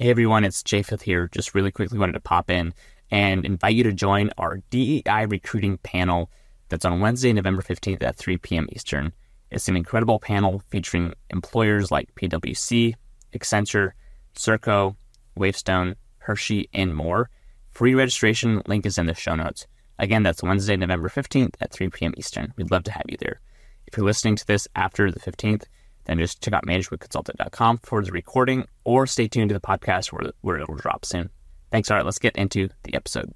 Hey everyone, it's Japheth here. Just really quickly wanted to pop in and invite you to join our DEI recruiting panel that's on Wednesday, November 15th at 3 p.m. Eastern. It's an incredible panel featuring employers like PwC, Accenture, Serco, Wavestone, Hershey, and more. Free registration link is in the show notes. Again, that's Wednesday, November 15th at 3 p.m. Eastern. We'd love to have you there. If you're listening to this after the 15th, then just check out managementconsulted.com for the recording or stay tuned to the podcast where, where it'll drop soon. Thanks. All right, let's get into the episode.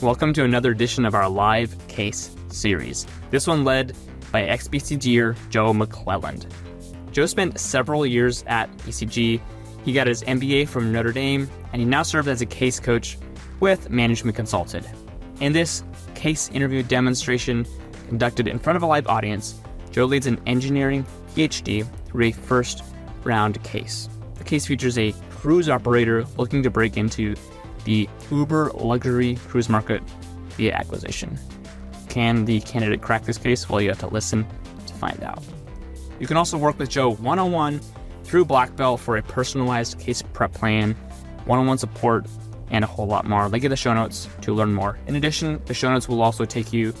Welcome to another edition of our live case series. This one led by ex-BCGer Joe McClelland. Joe spent several years at BCG. He got his MBA from Notre Dame, and he now serves as a case coach with Management Consulted. In this case interview demonstration conducted in front of a live audience, Joe leads an engineering PhD through a first round case. The case features a cruise operator looking to break into the Uber luxury cruise market via acquisition. Can the candidate crack this case? Well, you have to listen to find out. You can also work with Joe one on one through Black Belt for a personalized case prep plan, one on one support and a whole lot more. Link in the show notes to learn more. In addition, the show notes will also take you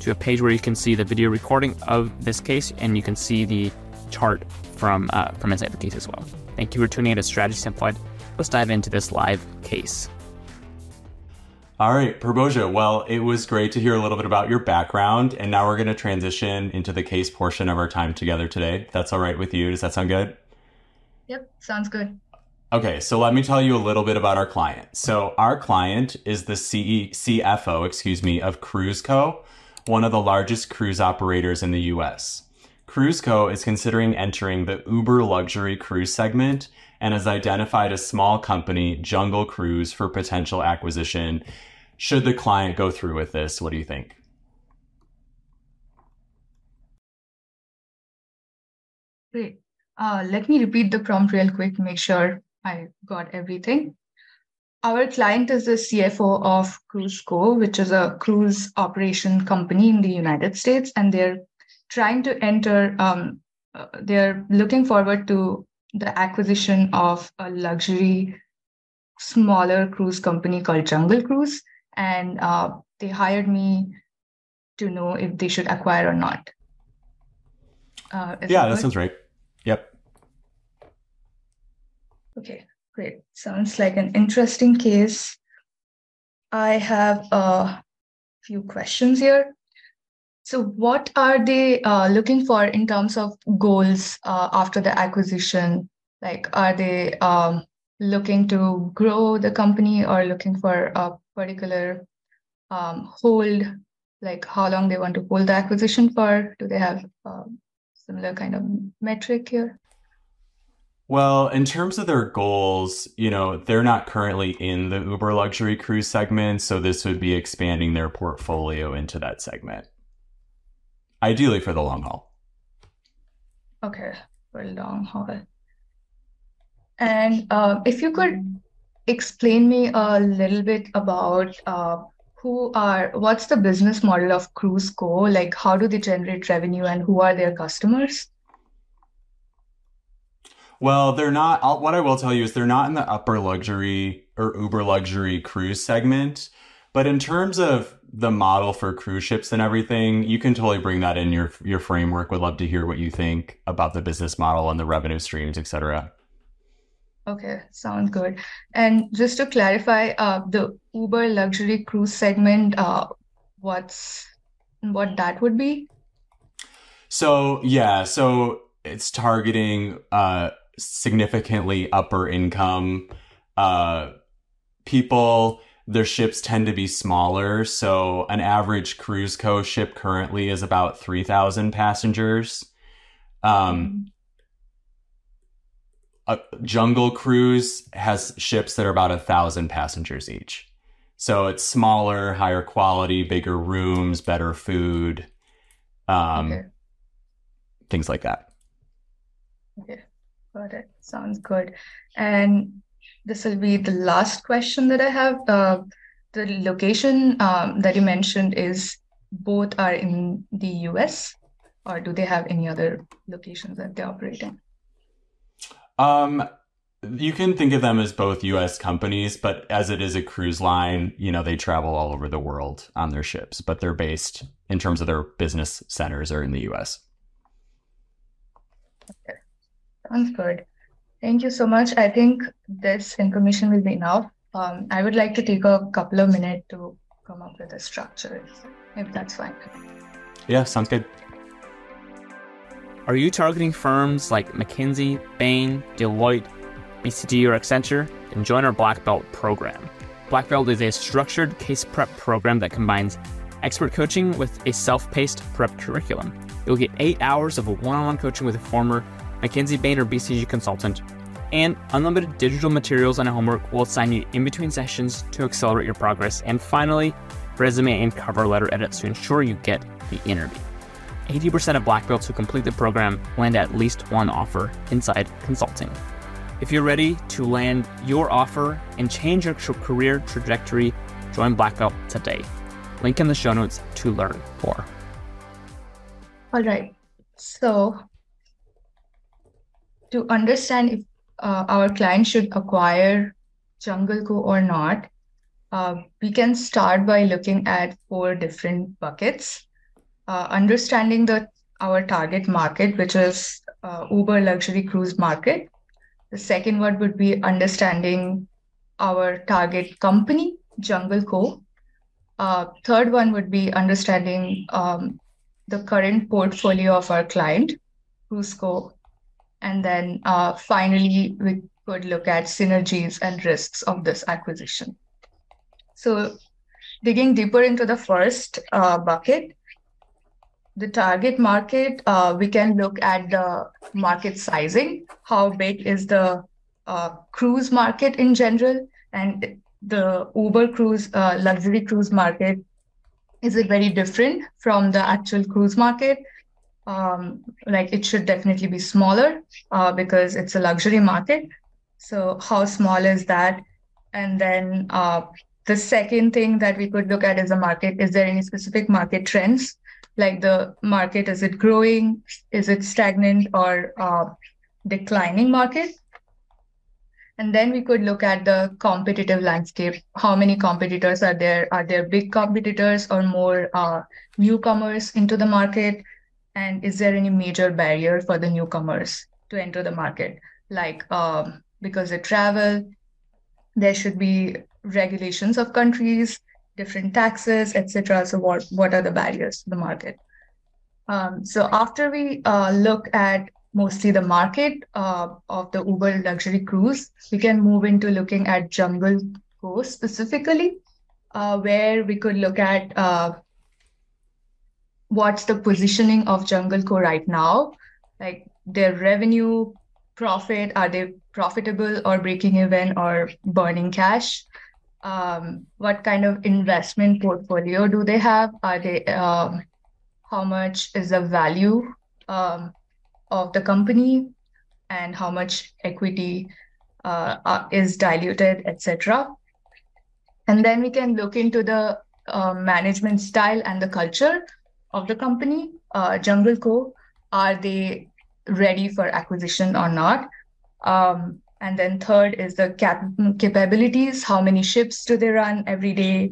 to a page where you can see the video recording of this case and you can see the chart from uh, from inside the case as well. Thank you for tuning in to Strategy Simplified. Let's dive into this live case. All right, Prabodja. Well, it was great to hear a little bit about your background, and now we're going to transition into the case portion of our time together today. That's all right with you. Does that sound good? Yep, sounds good. Okay, so let me tell you a little bit about our client. So our client is the CE, CFO, excuse me, of Cruiseco, one of the largest cruise operators in the US. Cruiseco is considering entering the Uber luxury cruise segment and has identified a small company, Jungle Cruise, for potential acquisition. Should the client go through with this, what do you think? Great. Uh, let me repeat the prompt real quick, make sure I got everything. Our client is the CFO of Cruise Cruiseco, which is a cruise operation company in the United States, and they're trying to enter. Um, uh, they're looking forward to the acquisition of a luxury, smaller cruise company called Jungle Cruise, and uh, they hired me to know if they should acquire or not. Uh, yeah, that sounds right. Yep. Okay, great. Sounds like an interesting case. I have a few questions here. So, what are they uh, looking for in terms of goals uh, after the acquisition? Like, are they um, looking to grow the company or looking for a particular um, hold? Like, how long they want to hold the acquisition for? Do they have uh, similar kind of metric here? Well, in terms of their goals, you know, they're not currently in the Uber luxury cruise segment, so this would be expanding their portfolio into that segment. Ideally for the long haul. Okay, for long haul. And uh, if you could explain me a little bit about uh, who are, what's the business model of Cruise Co? Like, how do they generate revenue and who are their customers? Well, they're not. I'll, what I will tell you is they're not in the upper luxury or uber luxury cruise segment. But in terms of the model for cruise ships and everything, you can totally bring that in your your framework. Would love to hear what you think about the business model and the revenue streams, etc. Okay, sounds good. And just to clarify, uh, the Uber luxury cruise segment, uh, what's what that would be? So yeah, so it's targeting uh significantly upper income uh, people. Their ships tend to be smaller. So an average cruise co ship currently is about 3,000 passengers. Um, a Jungle Cruise has ships that are about a thousand passengers each. So it's smaller, higher quality, bigger rooms, better food, um, okay. things like that. Okay. Got it. Sounds good. And this will be the last question that I have. Uh, the location um, that you mentioned is both are in the US. or do they have any other locations that they operate in? Um, you can think of them as both U.S. companies, but as it is a cruise line, you know they travel all over the world on their ships, but they're based in terms of their business centers are in the U.S. Okay, sounds good. Thank you so much. I think this information will be enough. Um, I would like to take a couple of minutes to come up with a structure, if that's fine. Yeah, sounds good. Are you targeting firms like McKinsey, Bain, Deloitte, BCG, or Accenture? Then join our Black Belt program. Black Belt is a structured case prep program that combines expert coaching with a self paced prep curriculum. You'll get eight hours of one on one coaching with a former McKinsey, Bain, or BCG consultant, and unlimited digital materials and homework will assign you in between sessions to accelerate your progress. And finally, resume and cover letter edits to ensure you get the interview. 80% of black belts who complete the program land at least one offer inside consulting. If you're ready to land your offer and change your career trajectory, join Black Belt today. Link in the show notes to learn more. All right. So, to understand if uh, our client should acquire JungleCo or not, uh, we can start by looking at four different buckets. Uh, understanding the our target market, which is uh, Uber luxury cruise market. The second one would be understanding our target company, JungleCo. Uh, third one would be understanding um, the current portfolio of our client, Cruiseco. And then uh, finally, we could look at synergies and risks of this acquisition. So, digging deeper into the first uh, bucket, the target market, uh, we can look at the market sizing. How big is the uh, cruise market in general? And the Uber cruise, uh, luxury cruise market, is it very different from the actual cruise market? Um, like it should definitely be smaller uh, because it's a luxury market. So, how small is that? And then uh, the second thing that we could look at is the market. Is there any specific market trends? like the market is it growing is it stagnant or uh, declining market and then we could look at the competitive landscape how many competitors are there are there big competitors or more uh, newcomers into the market and is there any major barrier for the newcomers to enter the market like um, because they travel there should be regulations of countries different taxes, etc. So what what are the barriers to the market? Um, so after we uh, look at mostly the market uh, of the Uber luxury cruise, we can move into looking at Jungle Co specifically, uh, where we could look at uh, what's the positioning of Jungle Co right now, like their revenue, profit, are they profitable or breaking even or burning cash? um, what kind of investment portfolio do they have? Are they um, how much is the value um, of the company, and how much equity uh, uh is diluted, etc. And then we can look into the uh, management style and the culture of the company. Uh, Jungle Co. Are they ready for acquisition or not? Um, and then third is the cap- capabilities. How many ships do they run every day?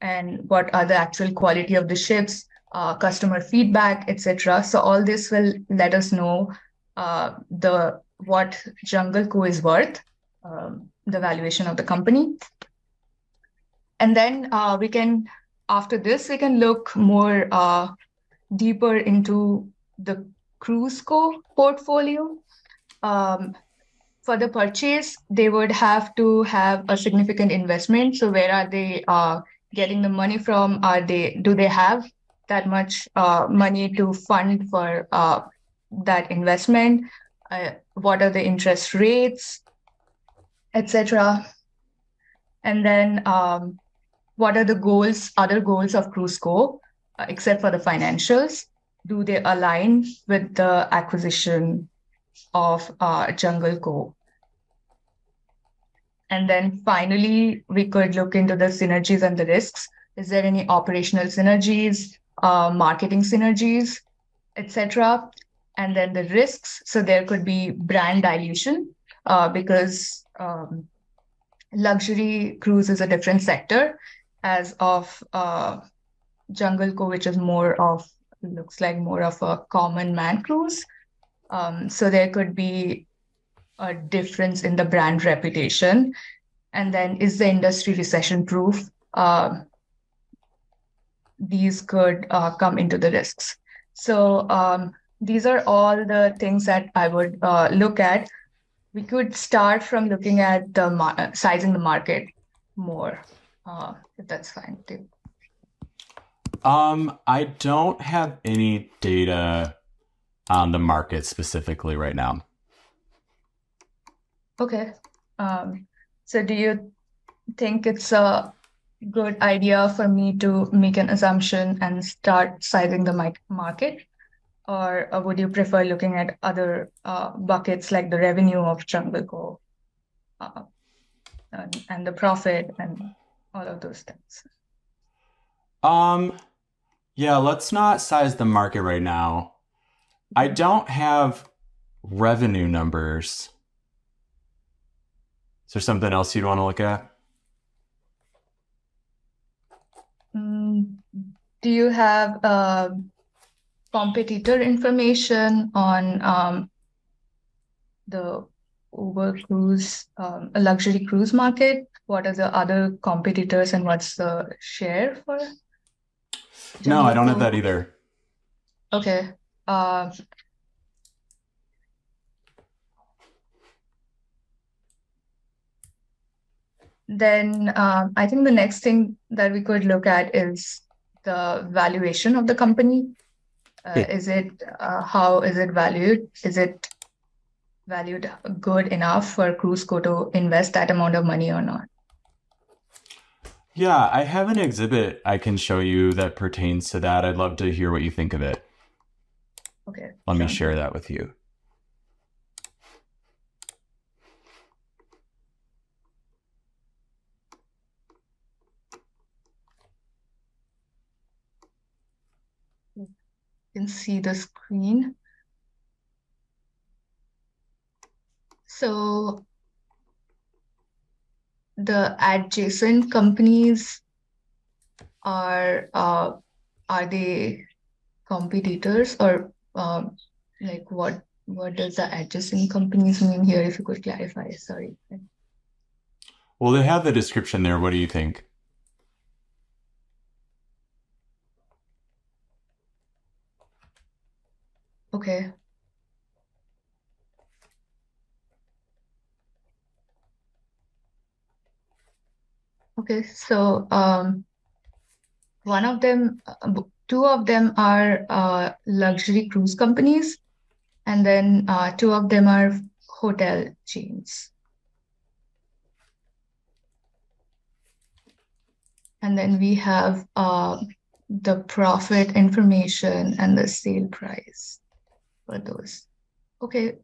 And what are the actual quality of the ships, uh, customer feedback, etc. So all this will let us know uh, the what Jungle Co is worth, um, the valuation of the company. And then uh, we can, after this, we can look more uh, deeper into the Cruiseco portfolio. Um, for the purchase, they would have to have a significant investment. So where are they uh, getting the money from? Are they do they have that much uh, money to fund for uh, that investment? Uh, what are the interest rates, etc. And then um, what are the goals, other goals of Cruiseco, uh, except for the financials? Do they align with the acquisition of uh, Jungle Co. And then finally, we could look into the synergies and the risks. Is there any operational synergies, uh, marketing synergies, etc. And then the risks. So there could be brand dilution uh, because um, luxury cruise is a different sector as of uh, Jungle Co, which is more of looks like more of a common man cruise. Um, so there could be a difference in the brand reputation. And then is the industry recession proof? Uh, these could uh, come into the risks. So um, these are all the things that I would uh, look at. We could start from looking at the mar- sizing the market more, uh, if that's fine too. Um, I don't have any data on the market specifically right now. Okay. Um, so do you think it's a good idea for me to make an assumption and start sizing the market? Or uh, would you prefer looking at other uh, buckets like the revenue of Jungle Co uh, and, and the profit and all of those things? Um, yeah, let's not size the market right now. I don't have revenue numbers. Is there something else you'd want to look at? Mm, do you have uh, competitor information on um, the Uber cruise, um, a luxury cruise market? What are the other competitors and what's the share for? No, I don't have that either. Okay. Uh, then um, I think the next thing that we could look at is the valuation of the company. Uh, yeah. Is it uh, how is it valued? Is it valued good enough for Cruiseco to invest that amount of money or not? Yeah, I have an exhibit I can show you that pertains to that. I'd love to hear what you think of it. Okay. Let sure. me share that with you. You can see the screen. So the adjacent companies are uh, are they competitors or um, like what what does the adjacent companies mean here? If you could clarify sorry. Well they have the description there. What do you think? Okay Okay, so um, one of them, uh, two of them are uh, luxury cruise companies, and then uh, two of them are hotel chains. And then we have uh, the profit information and the sale price for those. Okay,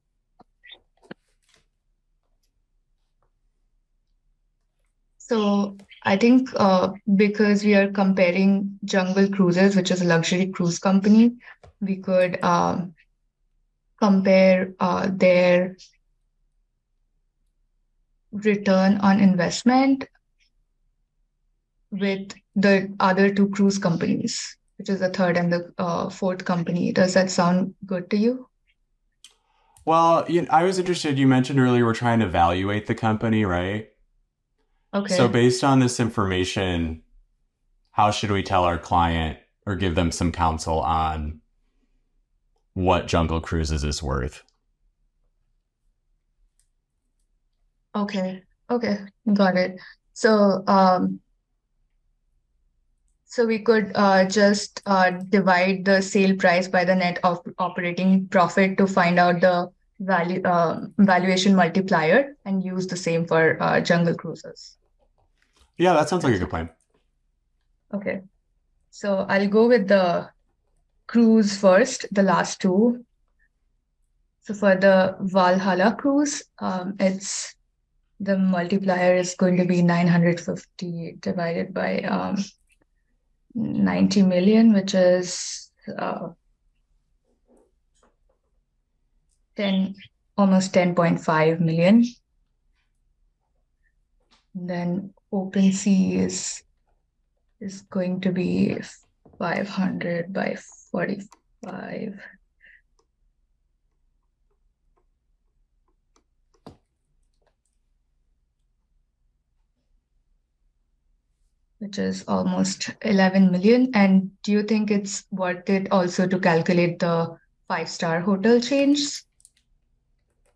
So I think uh, because we are comparing Jungle Cruises, which is a luxury cruise company, we could uh, compare uh, their return on investment with the other two cruise companies, which is the third and the uh, fourth company. Does that sound good to you? Well, you know, I was interested. You mentioned earlier we're trying to evaluate the company, right? Okay. So, based on this information, how should we tell our client or give them some counsel on what Jungle Cruises is worth? Okay. Okay. Got it. So, um, so we could uh, just uh, divide the sale price by the net of operating profit to find out the value uh, valuation multiplier and use the same for uh, jungle cruises. Yeah, that sounds like a good plan. Okay. So I'll go with the cruise first, the last two. So for the Valhalla cruise, um, it's the multiplier is going to be 950 divided by um, 90 million, which is uh, 10 almost 10.5 million. Then OpenSea is is going to be 500 by 45. which is almost 11 million. And do you think it's worth it also to calculate the five star hotel change?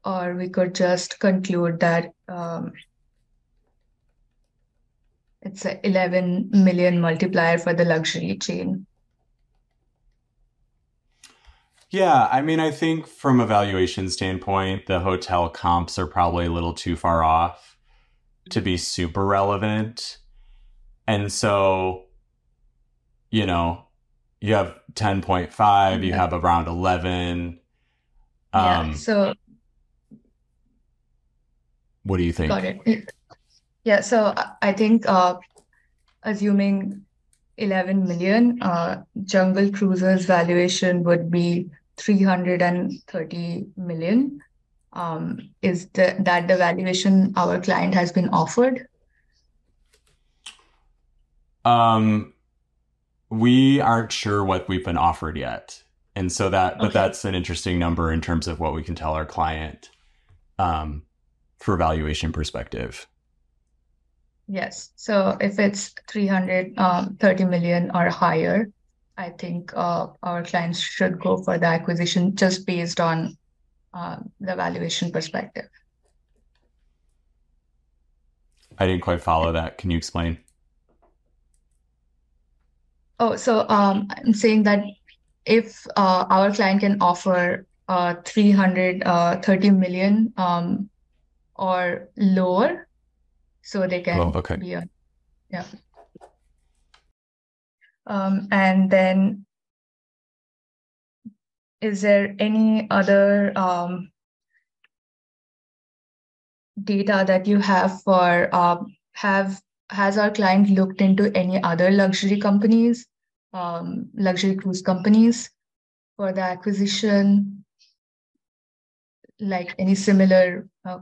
Or we could just conclude that um, it's a 11 million multiplier for the luxury chain. Yeah, I mean, I think from a valuation standpoint, the hotel comps are probably a little too far off to be super relevant. And so, you know, you have 10.5, you have around 11. yeah. Um, So what do you think? got it. Yeah. So I- I think uh, assuming 11 million, uh, Jungle Cruises valuation would be 330 million. Um, is the, that the valuation our client has been offered? Um, we aren't sure what we've been offered yet. And so that, but that's an interesting number in terms of what we can tell our client, um, for valuation perspective. Yes. So if it's 330 million or higher, I think uh, our clients should go for the acquisition just based on uh, the valuation perspective. I didn't quite follow that. Can you explain? Oh, so um, I'm saying that if uh, our client can offer uh, 330 million um, or lower, so they can Oh, okay. be a, yeah. Um, and then is there any other um, data that you have for um, have has our client looked into any other luxury companies, um, luxury cruise companies for the acquisition, like any similar uh,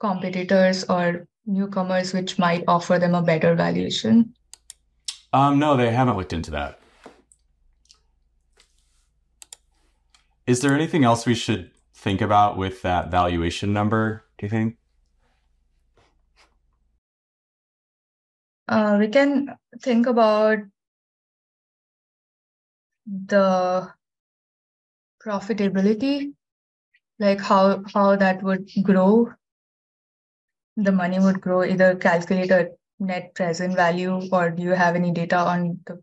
competitors or newcomers which might offer them a better valuation? Um, no, they haven't looked into that. Is there anything else we should think about with that valuation number, do you think? Uh, we can think about the profitability, like how how that would grow. The money would grow, either calculate a net present value, or do you have any data on the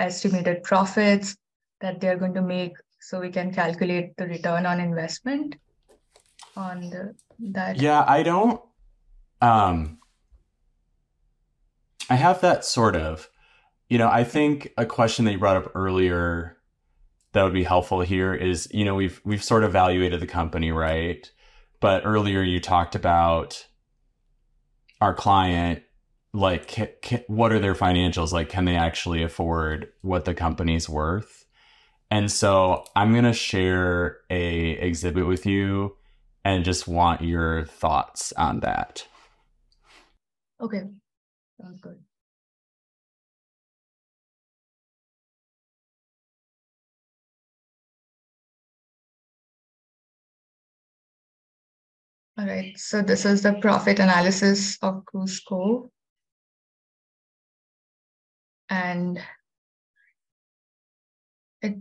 estimated profits that they're going to make, so we can calculate the return on investment on the that. Yeah, I don't um I have that sort of. You know, I think a question that you brought up earlier that would be helpful here is, you know, we've we've sort of evaluated the company, right? But earlier you talked about our client like ca ca what are their financials like can they actually afford what the company's worth? And so I'm going to share a exhibit with you and just want your thoughts on that. Okay, sounds good. All right, so this is the profit analysis of Cruiseco. And it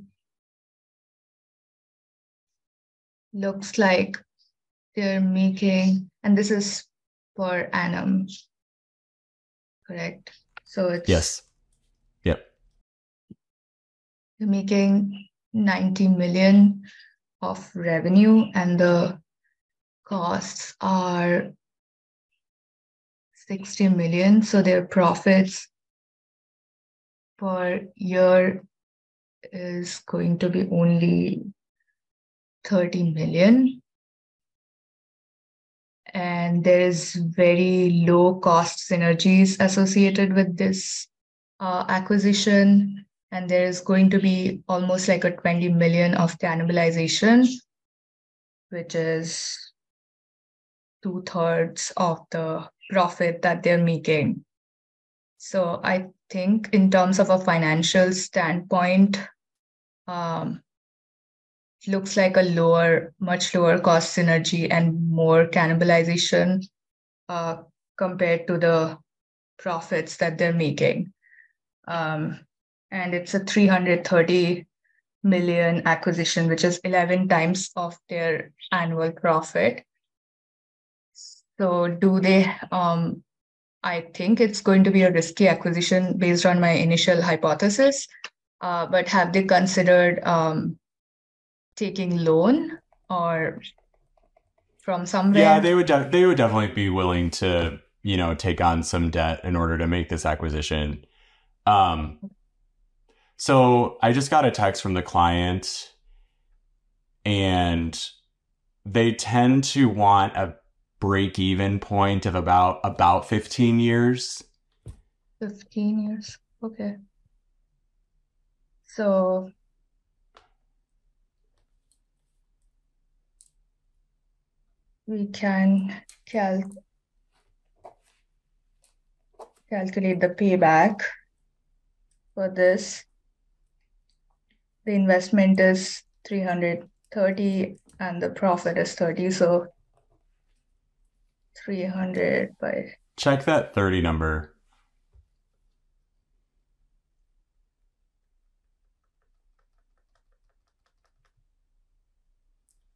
looks like they're making, and this is per annum, correct? So it's Yes. Yep. They're making 90 million of revenue and the costs are 60 million. So their profits per year is going to be only 30 million. And there is very low cost synergies associated with this uh, acquisition and there is going to be almost like a 20 million of cannibalization which is two thirds of the profit that they're making. So I think, in terms of a financial standpoint, um, looks like a lower, much lower cost synergy and more cannibalization uh, compared to the profits that they're making. Um, and it's a 330 million acquisition, which is 11 times of their annual profit. So, do they? Um, I think it's going to be a risky acquisition based on my initial hypothesis. Uh, but have they considered um, taking loan or from somewhere? Yeah, they would. De- they would definitely be willing to, you know, take on some debt in order to make this acquisition. Um, so I just got a text from the client, and they tend to want a break even point of about about 15 years. 15 years. Okay. So we can cal calculate the payback for this. The investment is 330 and the profit is 30. So 300 by Check that 30 number.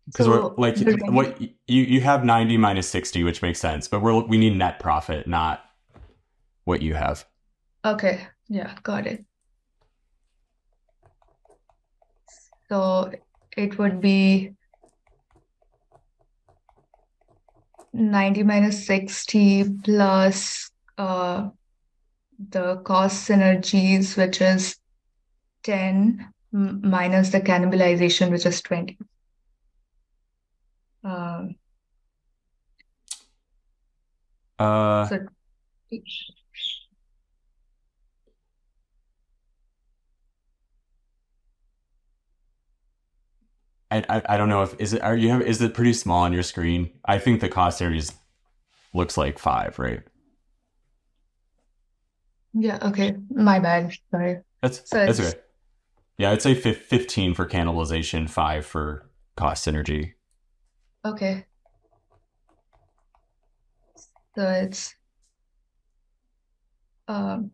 Because So we're like what you you have 90 minus 60, which makes sense, but we're we need net profit, not what you have. Okay, yeah, got it. So it would be 90 minus 60 plus uh, the cost synergies, which is 10 m- minus the cannibalization, which is 20. Um, Uh, so I, I I don't know if is it are you have is it pretty small on your screen? I think the cost areas looks like five, right? yeah, okay, my bad. Sorry. That's So that's okay. Yeah, I'd say fif- 15 for cannibalization, five for cost synergy. okay. So it's um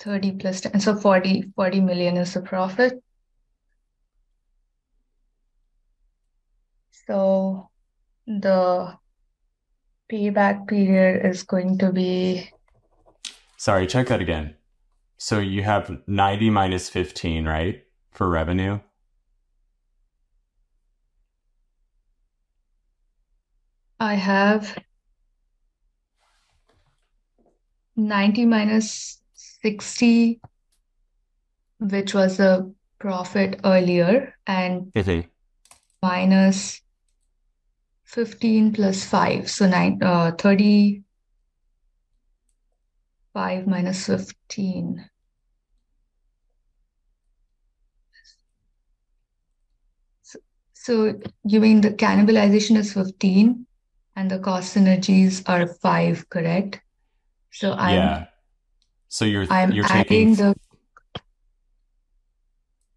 30 plus 10, so 40, 40 million is the profit. So the payback period is going to be Sorry, check that again. So you have 90 minus 15, right? For revenue. I have 90 minus 60, which was a profit earlier, and minus 15 plus 5. So nine, uh, 35 minus 15. So, so you mean the cannibalization is 15 and the cost synergies are 5, correct? So I'm Yeah. So you're I'm you're adding taking the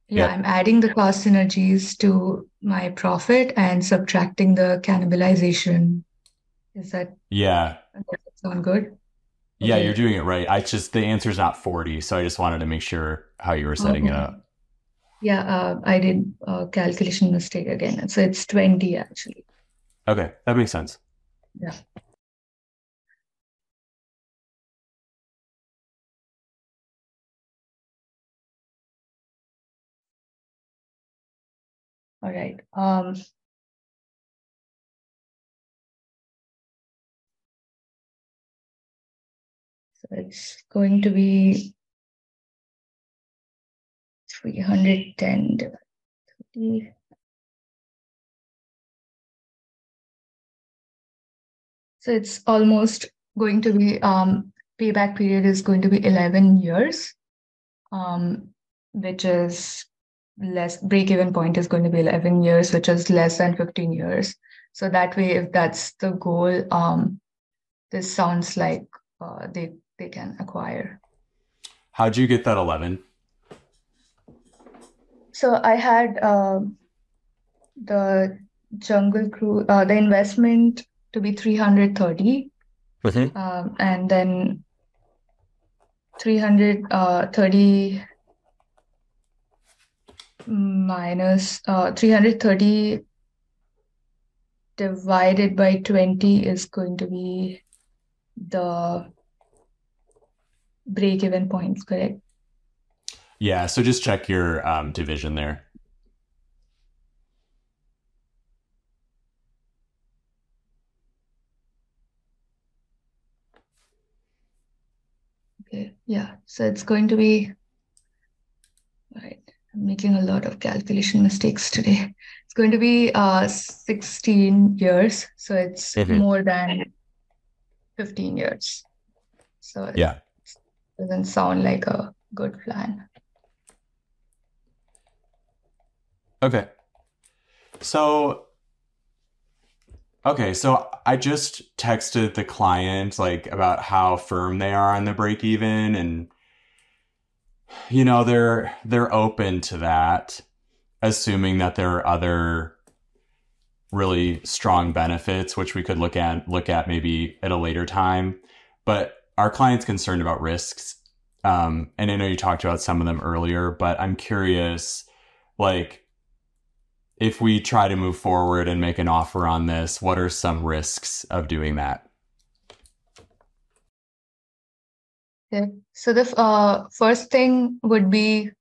yeah, Yeah. I'm adding the cost synergies to my profit and subtracting the cannibalization. Is that yeah. sound good? Yeah, Okay. you're doing it right. I just the answer is not 40, so I just wanted to make sure how you were setting it up. Yeah, uh, I did a calculation mistake again. So it's 20 actually. Okay, that makes sense. Yeah. All right. Um, so it's going to be 310 divided 30. So it's almost going to be um, payback period is going to be 11 years, um, which is less break even point is going to be 11 years, which is less than 15 years. So that way, if that's the goal, um, this sounds like uh, they they can acquire. How'd you get that 11? So I had uh, the Jungle crew uh, the investment to be 330. Mm-hmm. Um, and then 330 uh, minus uh, 330 divided by 20 is going to be the break even points, correct? Yeah, so just check your um, division there. Okay, yeah, so it's going to be, right, I'm making a lot of calculation mistakes today. It's going to be uh 16 years, so it's Mhm. more than 15 years. So it Yeah. doesn't sound like a good plan. Okay. So, okay, so I just texted the client like about how firm they are on the break even and you know, they're they're open to that assuming that there are other really strong benefits which we could look at look at maybe at a later time. But our client's concerned about risks. Um, and I know you talked about some of them earlier, but I'm curious like if we try to move forward and make an offer on this, what are some risks of doing that? So the uh, first thing would be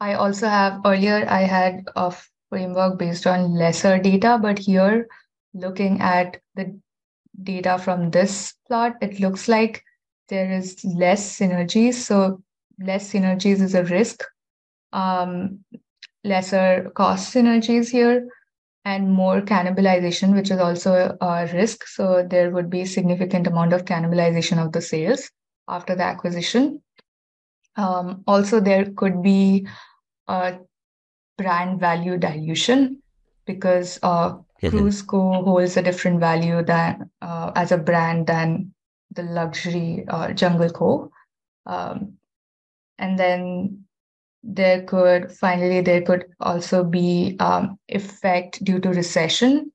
I also have earlier I had a framework based on lesser data, but here looking at the data from this plot, it looks like there is less synergies. So less synergies is a risk. Um, lesser cost synergies here and more cannibalization, which is also a, a risk. So there would be significant amount of cannibalization of the sales after the acquisition. Um, also, there could be a brand value dilution because uh, Mhm. Cruiseco holds a different value than uh, as a brand than the luxury uh, Jungle Co. Um, and then there could finally there could also be um, effect due to recession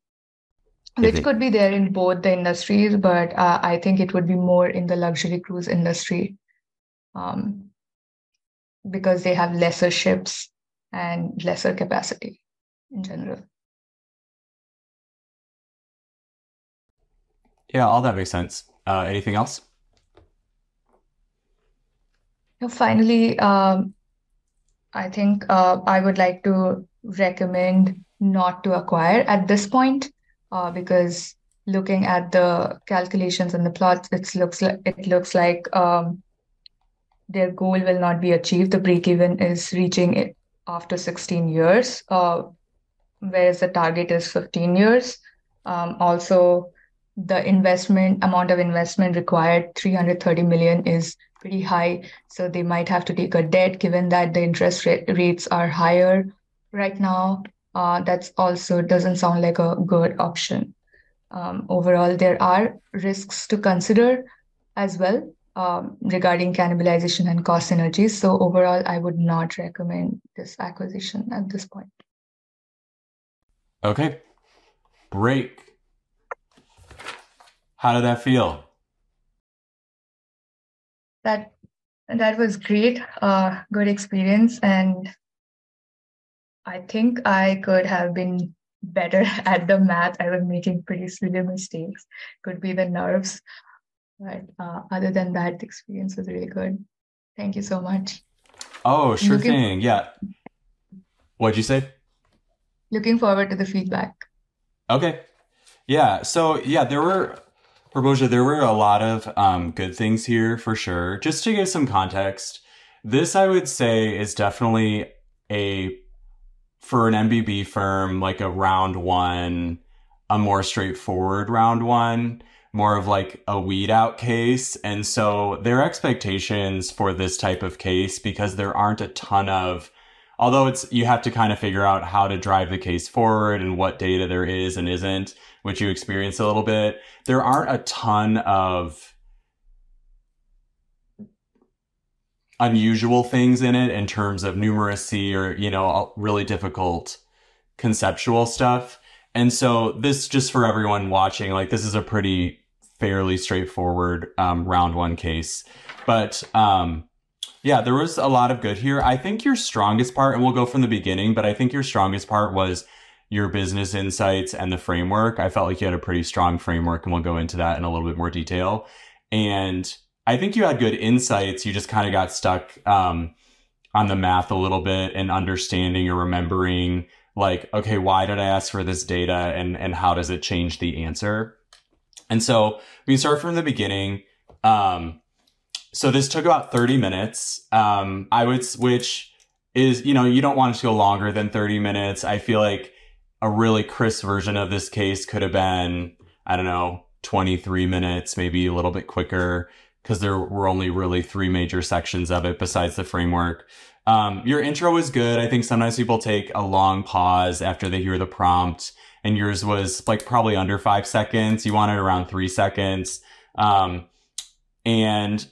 which Mhm. could be there in both the industries but uh, i think it would be more in the luxury cruise industry um, because they have lesser ships and lesser capacity in general Yeah, all that makes sense. Uh, anything else? Finally um, i think uh, i would like to recommend not to acquire at this point uh, because looking at the calculations and the plots it looks like it looks like um, their goal will not be achieved. The break even is reaching it after 16 years. Uh, whereas the target is 15 years. Um, also the investment amount of investment required 330 million is pretty high. So they might have to take a debt given that the interest rate rates are higher right now uh, that's also doesn't sound like a good option um, overall there are risks to consider as well um, regarding cannibalization and cost synergies so overall i would not recommend this acquisition at this point Okay. Break. How did that feel? that that was great uh good experience and i think i could have been better at the math i was making pretty silly mistakes could be the nerves but uh, other than that the experience was really good thank you so much Oh, sure Looking- thing. Yeah. What'd you say? looking forward to the feedback Okay. Yeah. So yeah, there were Prabodja, there were a lot of um, good things here for sure. Just to give some context, this I would say is definitely a for an MBB firm like a round one, a more straightforward round one, more of like a weed out case. And so their expectations for this type of case, because there aren't a ton of although it's you have to kind of figure out how to drive the case forward and what data there is and isn't, which you experience a little bit. There aren't a ton of unusual things in it in terms of numeracy or you know really difficult conceptual stuff. And so this just for everyone watching, like this is a pretty fairly straightforward um, round one case. But um, yeah, there was a lot of good here. I think your strongest part, and we'll go from the beginning, but I think your strongest part was your business insights and the framework. I felt like you had a pretty strong framework, and we'll go into that in a little bit more detail. And I think you had good insights. You just kind of got stuck um, on the math a little bit and understanding or remembering, like, okay, why did I ask for this data, and and how does it change the answer? And so we start from the beginning. Um, so this took about 30 minutes. Um, I would, which is, you know, you don't want it to go longer than 30 minutes. I feel like a really crisp version of this case could have been, I don't know, 23 minutes, maybe a little bit quicker because there were only really three major sections of it besides the framework. Um, your intro was good. I think sometimes people take a long pause after they hear the prompt and yours was like probably under five seconds. You wanted around three seconds. Um, and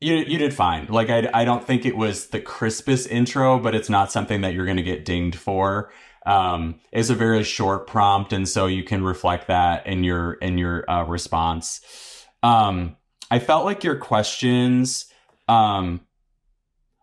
you you did fine. Like I I don't think it was the crispest intro, but it's not something that you're going to get dinged for. Um, it's a very short prompt, and so you can reflect that in your in your uh, response. Um, I felt like your questions um,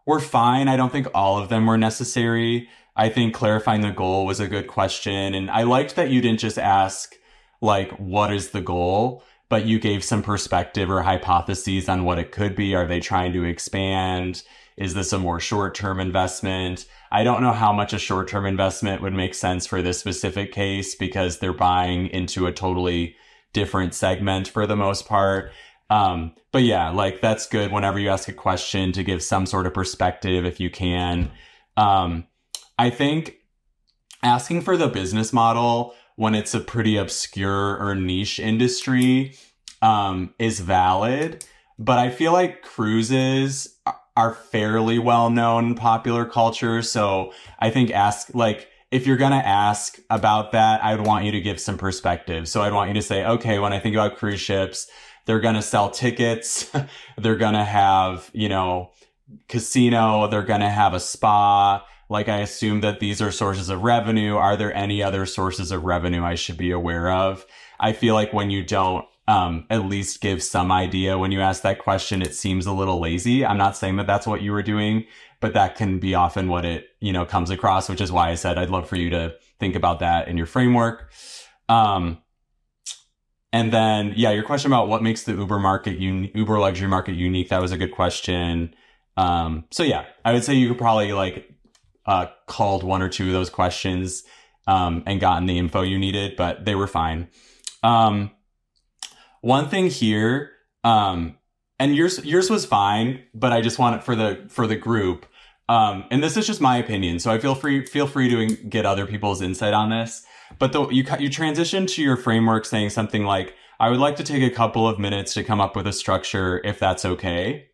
were fine. I don't think all of them were necessary. I think clarifying the goal was a good question, and I liked that you didn't just ask like what is the goal but you gave some perspective or hypotheses on what it could be. Are they trying to expand? Is this a more short term investment? I don't know how much a short term investment would make sense for this specific case because they're buying into a totally different segment for the most part. Um, but yeah, like that's good whenever you ask a question to give some sort of perspective if you can. Um, I think asking for the business model when it's a pretty obscure or niche industry um, is valid. But I feel like cruises are fairly well known in popular culture. So I think ask, like, if you're going to ask about that, I would want you to give some perspective. So I'd want you to say, okay, when I think about cruise ships, they're going to sell tickets. they're going to have, you know, casino. They're going to have a spa like I assume that these are sources of revenue. Are there any other sources of revenue I should be aware of? I feel like when you don't um, at least give some idea when you ask that question, it seems a little lazy. I'm not saying that that's what you were doing, but that can be often what it, you know, comes across, which is why I said I'd love for you to think about that in your framework. Um, and then, yeah, your question about what makes the Uber market, un- Uber luxury market unique, that was a good question. Um, so yeah, I would say you could probably like uh, called one or two of those questions um, and gotten the info you needed, but they were fine. Um, one thing here, um, and yours yours was fine, but I just want it for the for the group. Um, and this is just my opinion, so I feel free feel free to get other people's insight on this. But the, you you transition to your framework saying something like, "I would like to take a couple of minutes to come up with a structure, if that's okay."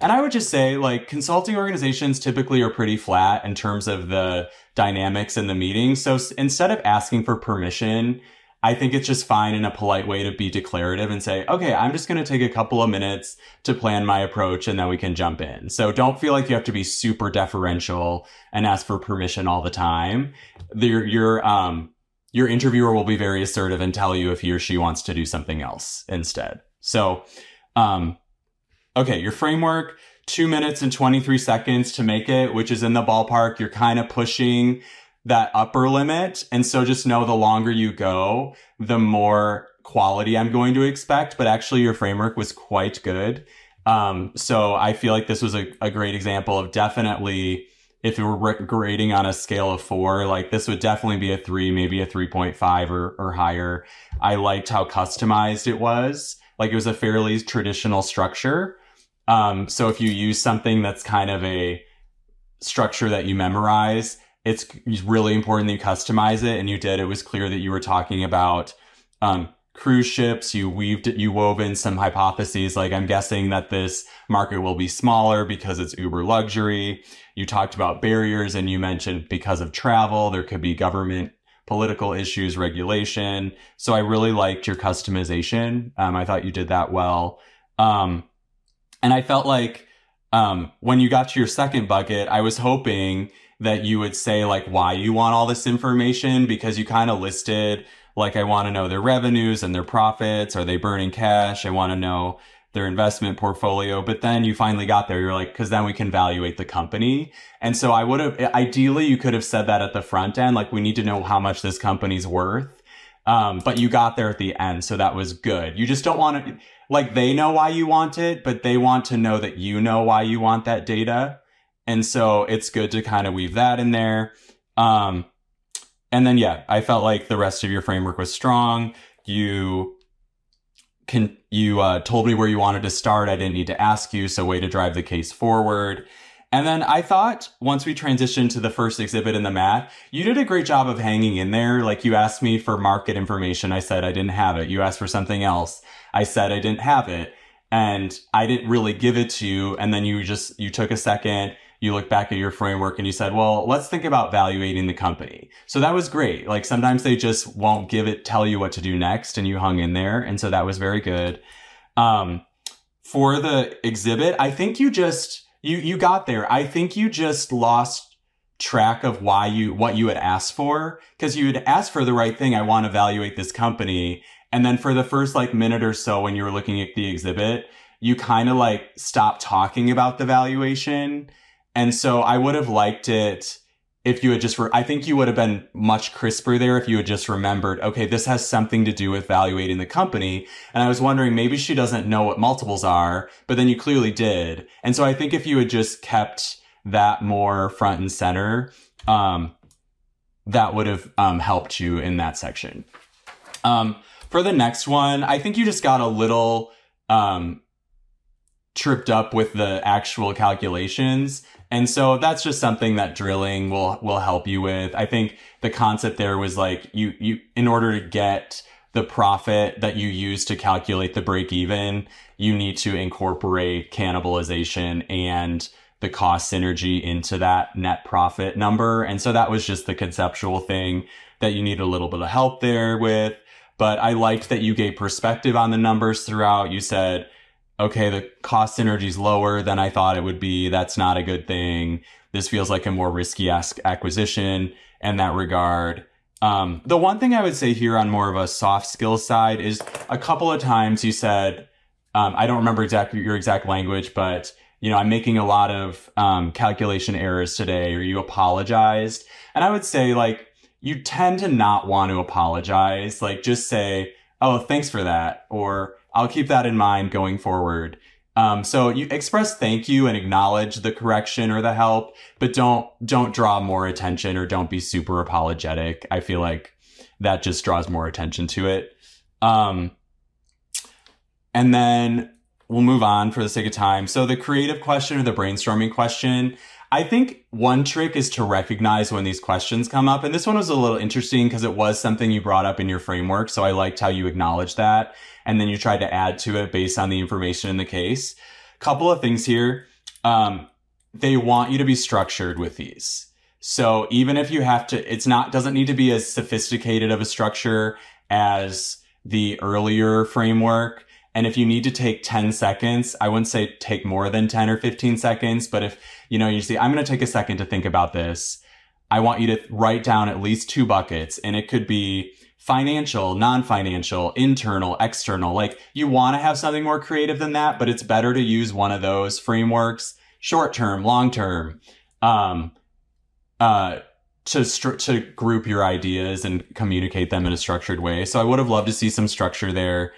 And I would just say, like, consulting organizations typically are pretty flat in terms of the dynamics in the meeting. So instead of asking for permission, I think it's just fine in a polite way to be declarative and say, okay, I'm just going to take a couple of minutes to plan my approach and then we can jump in. So don't feel like you have to be super deferential and ask for permission all the time. Your, your, um, your interviewer will be very assertive and tell you if he or she wants to do something else instead. So, um, okay, your framework, two minutes and 23 seconds to make it, which is in the ballpark. You're kind of pushing that upper limit. And so just know the longer you go, the more quality I'm going to expect. But actually, your framework was quite good. Um, so I feel like this was a, a great example of definitely, if you were grading on a scale of four, like this would definitely be a three, maybe a 3.5 or, or higher. I liked how customized it was. Like it was a fairly traditional structure. Um, so if you use something that's kind of a structure that you memorize, it's really important that you customize it. And you did. It was clear that you were talking about um, cruise ships. You weaved, you wove in some hypotheses. Like I'm guessing that this market will be smaller because it's uber luxury. You talked about barriers and you mentioned because of travel, there could be government political issues, regulation. So I really liked your customization. Um, I thought you did that well. Um, and I felt like um, when you got to your second bucket, I was hoping that you would say like why you want all this information because you kind of listed like I want to know their revenues and their profits. Are they burning cash? I want to know their investment portfolio. But then you finally got there. You're like, cause then we can evaluate the company. And so I would have, ideally, you could have said that at the front end. Like, we need to know how much this company's worth. Um, but you got there at the end. So that was good. You just don't want to, like, they know why you want it, but they want to know that you know why you want that data. And so it's good to kind of weave that in there. Um, and then, yeah, I felt like the rest of your framework was strong. You can, you uh, told me where you wanted to start. I didn't need to ask you. So way to drive the case forward. And then I thought once we transitioned to the first exhibit in the math, you did a great job of hanging in there. Like you asked me for market information. I said I didn't have it. You asked for something else. I said I didn't have it. And I didn't really give it to you. And then you just, you took a second you look back at your framework and you said, well, let's think about valuating the company. So that was great. Like sometimes they just won't give it, tell you what to do next and you hung in there. And so that was very good. Um, for the exhibit, I think you just, you, you got there. I think you just lost track of why you, what you had asked for. Cause you had asked for the right thing. I want to evaluate this company. And then for the first like minute or so when you were looking at the exhibit, you kind of like stopped talking about the valuation and so I would have liked it if you had just, re- I think you would have been much crisper there if you had just remembered, okay, this has something to do with evaluating the company. And I was wondering, maybe she doesn't know what multiples are, but then you clearly did. And so I think if you had just kept that more front and center, um, that would have um, helped you in that section. Um, for the next one, I think you just got a little um, tripped up with the actual calculations. And so that's just something that drilling will, will help you with. I think the concept there was like you, you, in order to get the profit that you use to calculate the break even, you need to incorporate cannibalization and the cost synergy into that net profit number. And so that was just the conceptual thing that you need a little bit of help there with. But I liked that you gave perspective on the numbers throughout. You said, okay, the cost synergy is lower than I thought it would be. That's not a good thing. This feels like a more risky acquisition in that regard. Um, the one thing I would say here on more of a soft skill side is a couple of times you said, um, I don't remember exactly your exact language, but you know, I'm making a lot of um, calculation errors today, or you apologized. And I would say, like, you tend to not want to apologize. Like, just say, oh, thanks for that, or I'll keep that in mind going forward. Um, so you express thank you and acknowledge the correction or the help, but don't, don't draw more attention or don't be super apologetic. I feel like that just draws more attention to it. Um, and then we'll move on for the sake of time. So the creative question or the brainstorming question, I think one trick is to recognize when these questions come up. And this one was a little interesting because it was something you brought up in your framework. So I liked how you acknowledged that and then you tried to add to it based on the information in the case. Couple of things here. Um, they want you to be structured with these. So even if you have to, it's not, doesn't need to be as sophisticated of a structure as the earlier framework. And if you need to take 10 seconds, I wouldn't say take more than 10 or 15 seconds, but if, you know, you see, I'm going to take a second to think about this. I want you to write down at least two buckets and it could be financial, non-financial, internal, external. Like you want to have something more creative than that, but it's better to use one of those frameworks, short term, long term, um, uh, to to group your ideas and communicate them in a structured way. So I would have loved to see some structure there.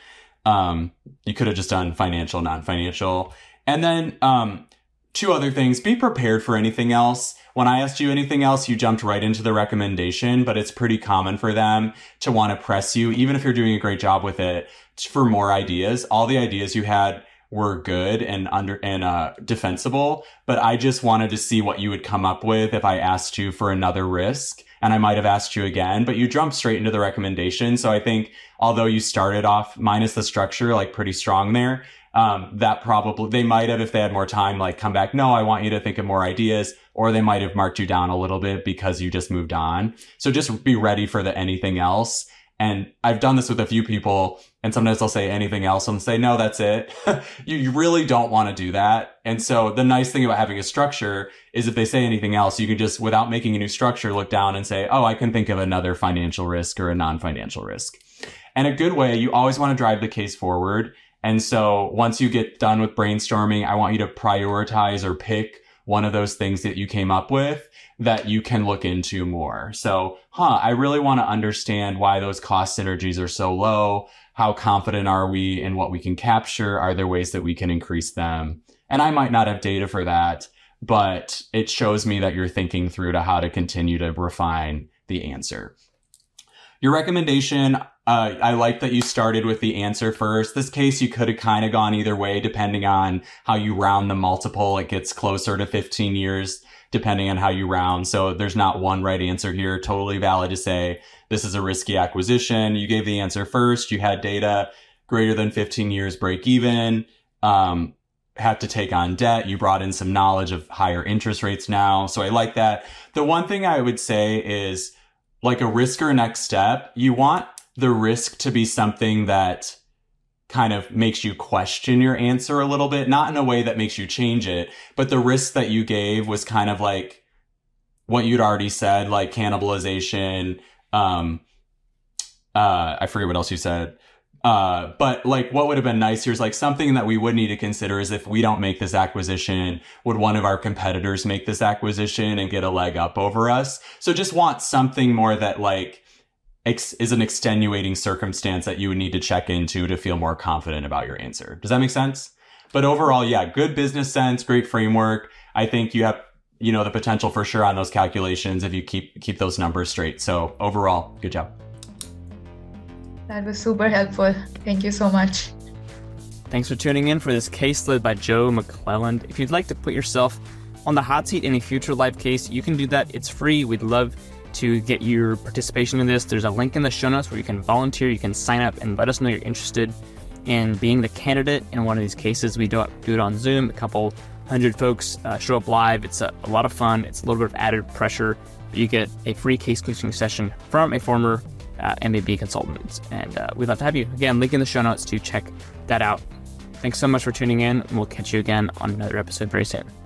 Um, you could have just done financial, non-financial, and then um, two other things. Be prepared for anything else. When I asked you anything else, you jumped right into the recommendation, but it's pretty common for them to want to press you, even if you're doing a great job with it, for more ideas. All the ideas you had were good and under and uh, defensible. But I just wanted to see what you would come up with if I asked you for another risk. And I might have asked you again, but you jumped straight into the recommendation. So I think although you started off minus the structure, like pretty strong there, um, that probably they might have, if they had more time, like come back. No, I want you to think of more ideas, or they might have marked you down a little bit because you just moved on. So just be ready for the anything else. And I've done this with a few people and sometimes they'll say anything else and say, no, that's it. you, you really don't want to do that. And so the nice thing about having a structure is if they say anything else, you can just, without making a new structure, look down and say, oh, I can think of another financial risk or a non-financial risk. And a good way, you always want to drive the case forward. And so once you get done with brainstorming, I want you to prioritize or pick one of those things that you came up with that you can look into more. So, huh, I really want to understand why those cost synergies are so low. How confident are we in what we can capture? Are there ways that we can increase them? And I might not have data for that, but it shows me that you're thinking through to how to continue to refine the answer. Your recommendation, uh, I like that you started with the answer first. This case, you could have kind of gone either way, depending on how you round the multiple. It gets closer to 15 years, depending on how you round. So there's not one right answer here. Totally valid to say this is a risky acquisition. You gave the answer first. You had data greater than 15 years break even. Um, have to take on debt. You brought in some knowledge of higher interest rates now. So I like that. The one thing I would say is, like a risk or next step, you want the risk to be something that kind of makes you question your answer a little bit, not in a way that makes you change it, but the risk that you gave was kind of like what you'd already said, like cannibalization. Um, uh, I forget what else you said. Uh, but like what would have been nice here is like something that we would need to consider is if we don't make this acquisition, would one of our competitors make this acquisition and get a leg up over us? So just want something more that like ex- is an extenuating circumstance that you would need to check into to feel more confident about your answer. Does that make sense? But overall, yeah, good business sense, great framework. I think you have, you know, the potential for sure on those calculations if you keep keep those numbers straight. So overall, good job. That was super helpful. Thank you so much. Thanks for tuning in for this case led by Joe McClelland. If you'd like to put yourself on the hot seat in a future live case, you can do that. It's free. We'd love to get your participation in this. There's a link in the show notes where you can volunteer, you can sign up, and let us know you're interested in being the candidate in one of these cases. We do, do it on Zoom. A couple hundred folks uh, show up live. It's a, a lot of fun. It's a little bit of added pressure. But you get a free case coaching session from a former uh, MBB consultants. And uh, we'd love to have you. Again, link in the show notes to check that out. Thanks so much for tuning in. We'll catch you again on another episode very soon.